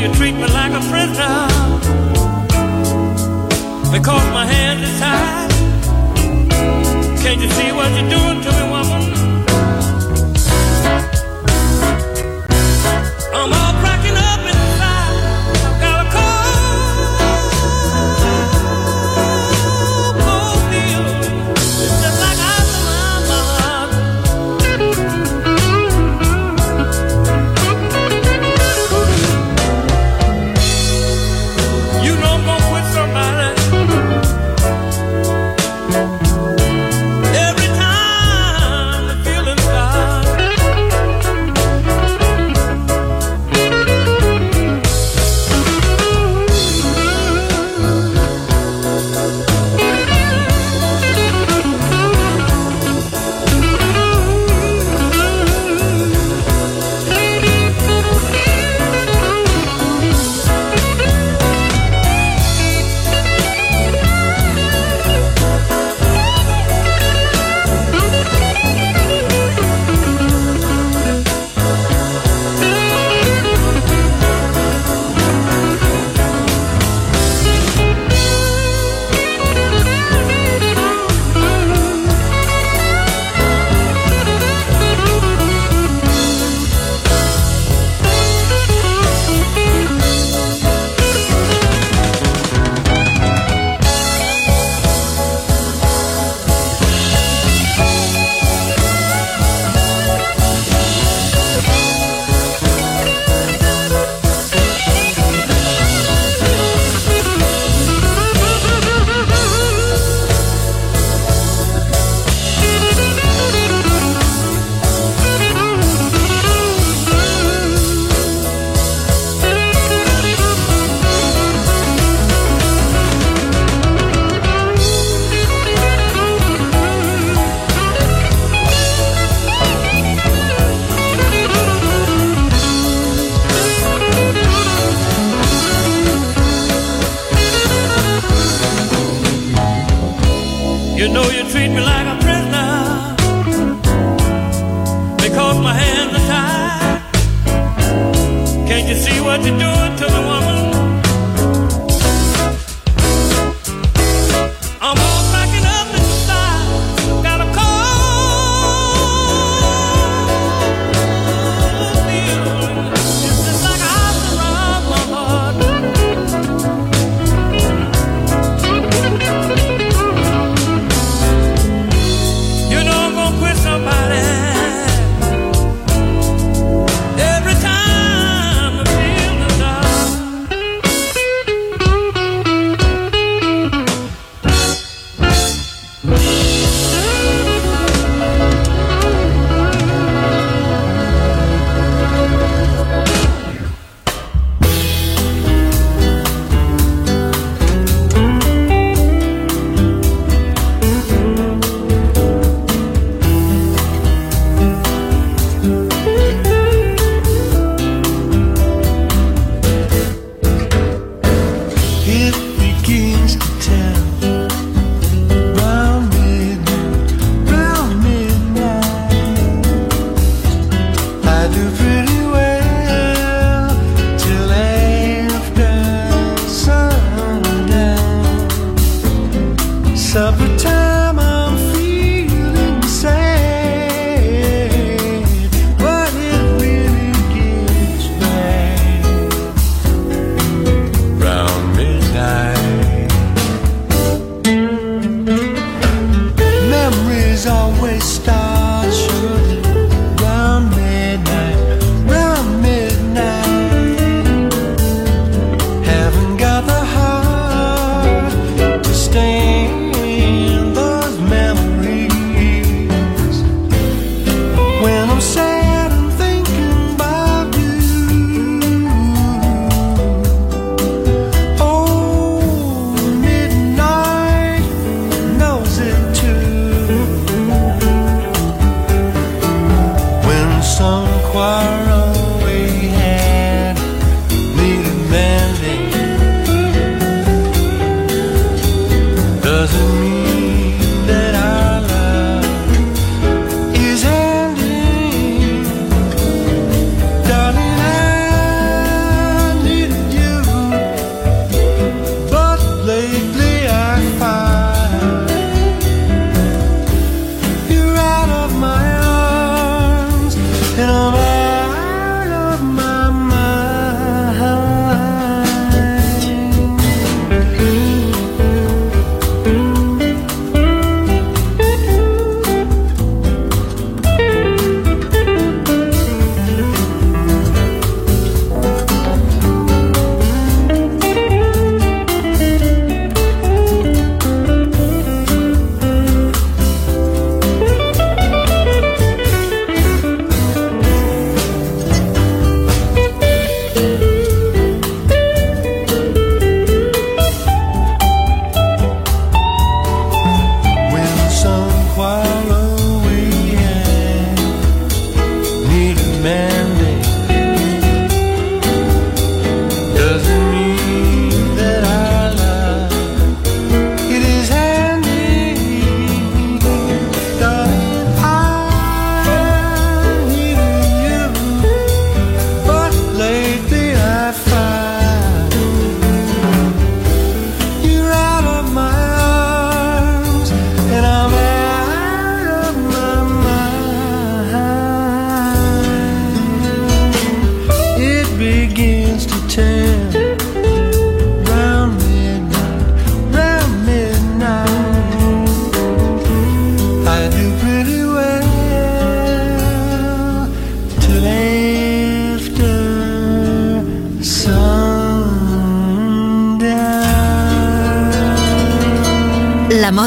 you treat me like a prisoner because my hands are tied. Can't you see what you're doing?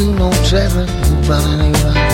do no traveling, running around.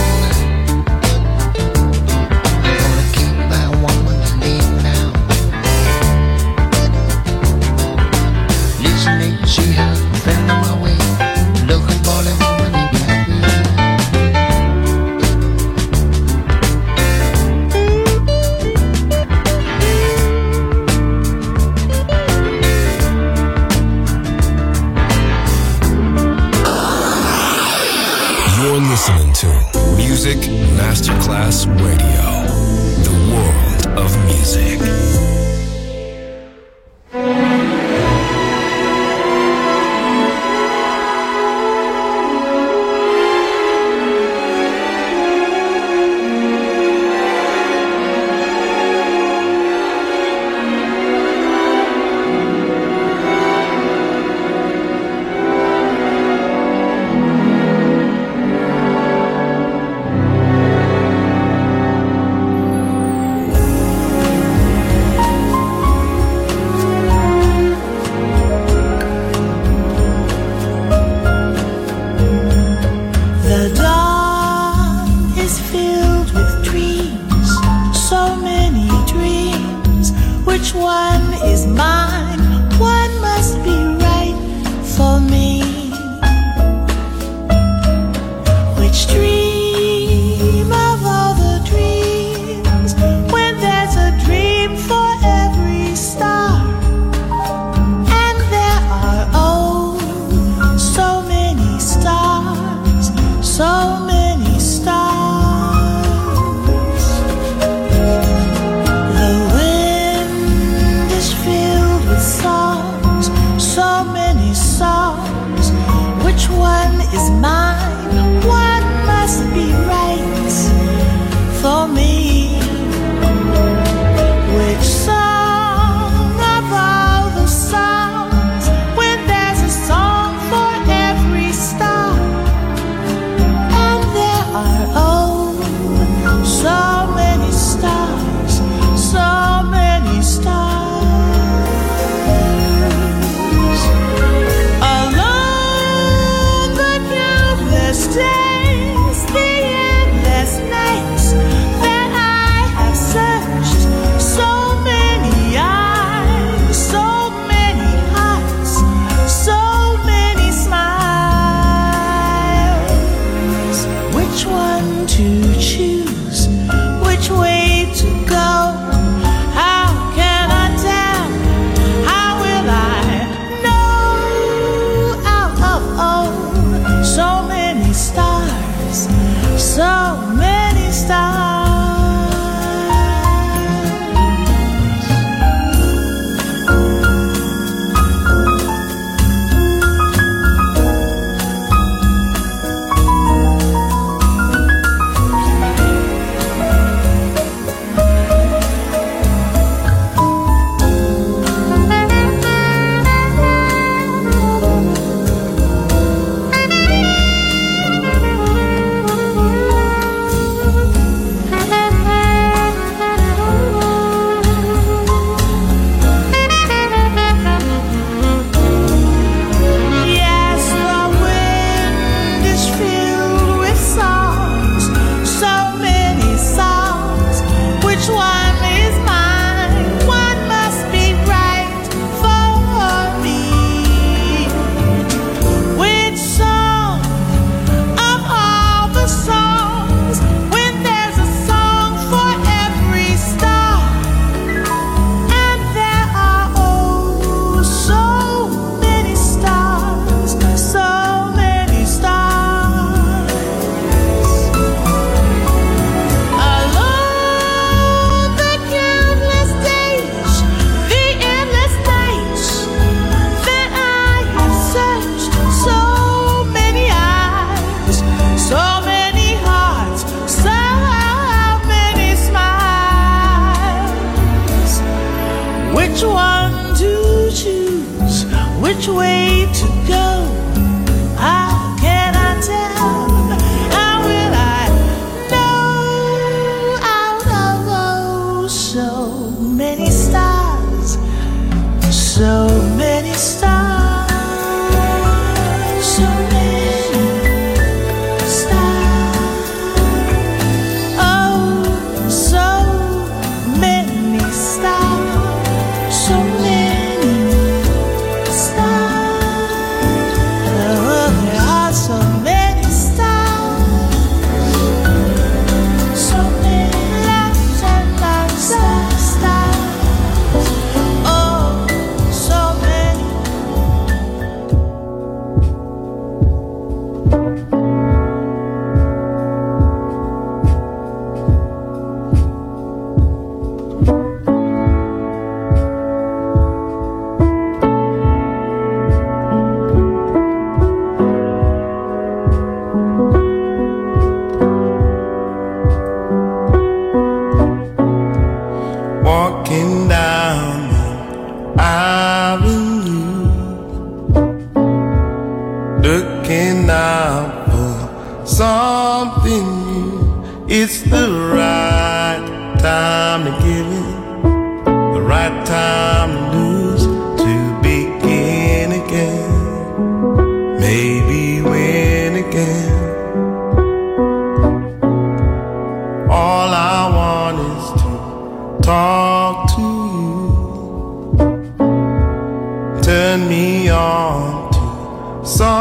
which way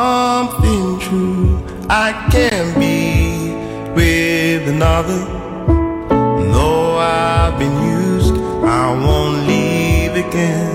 something true. I can't be with another. Though I've been used, I won't leave again.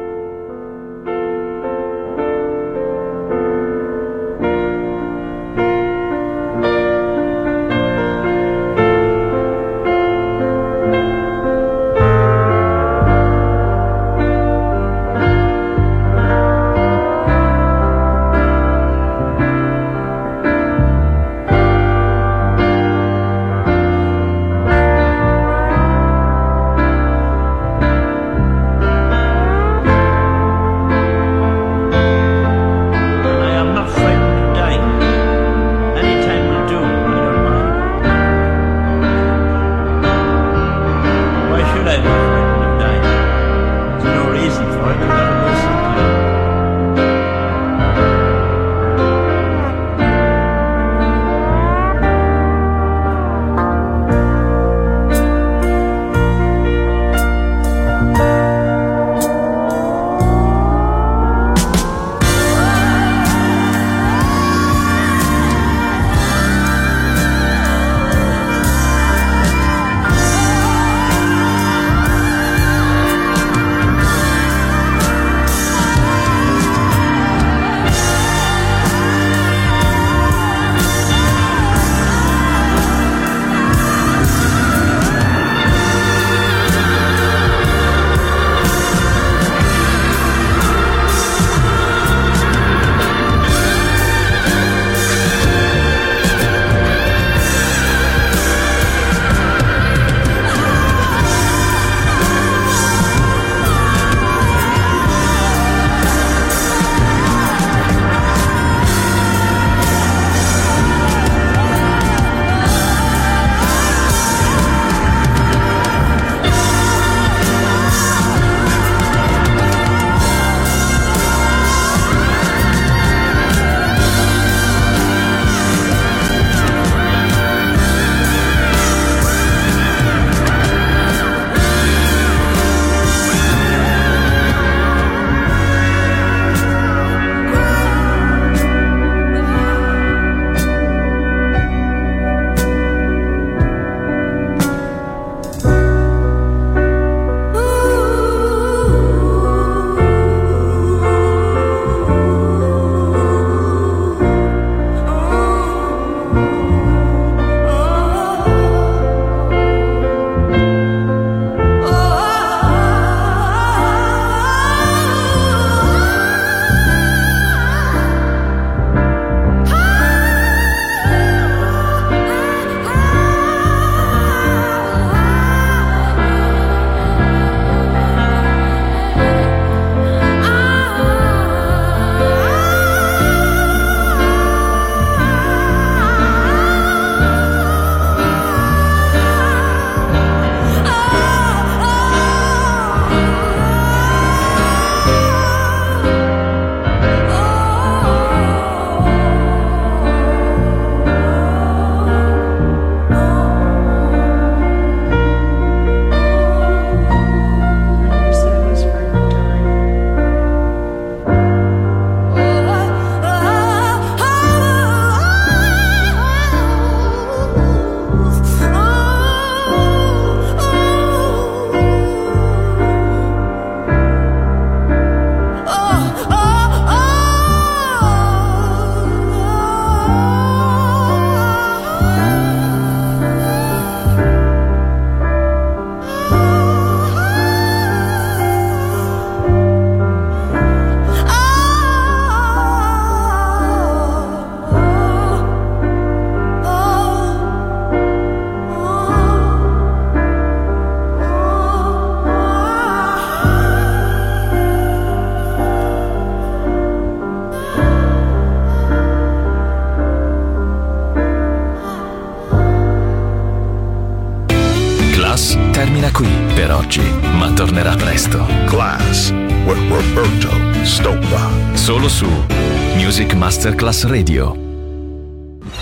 Masterclass Radio.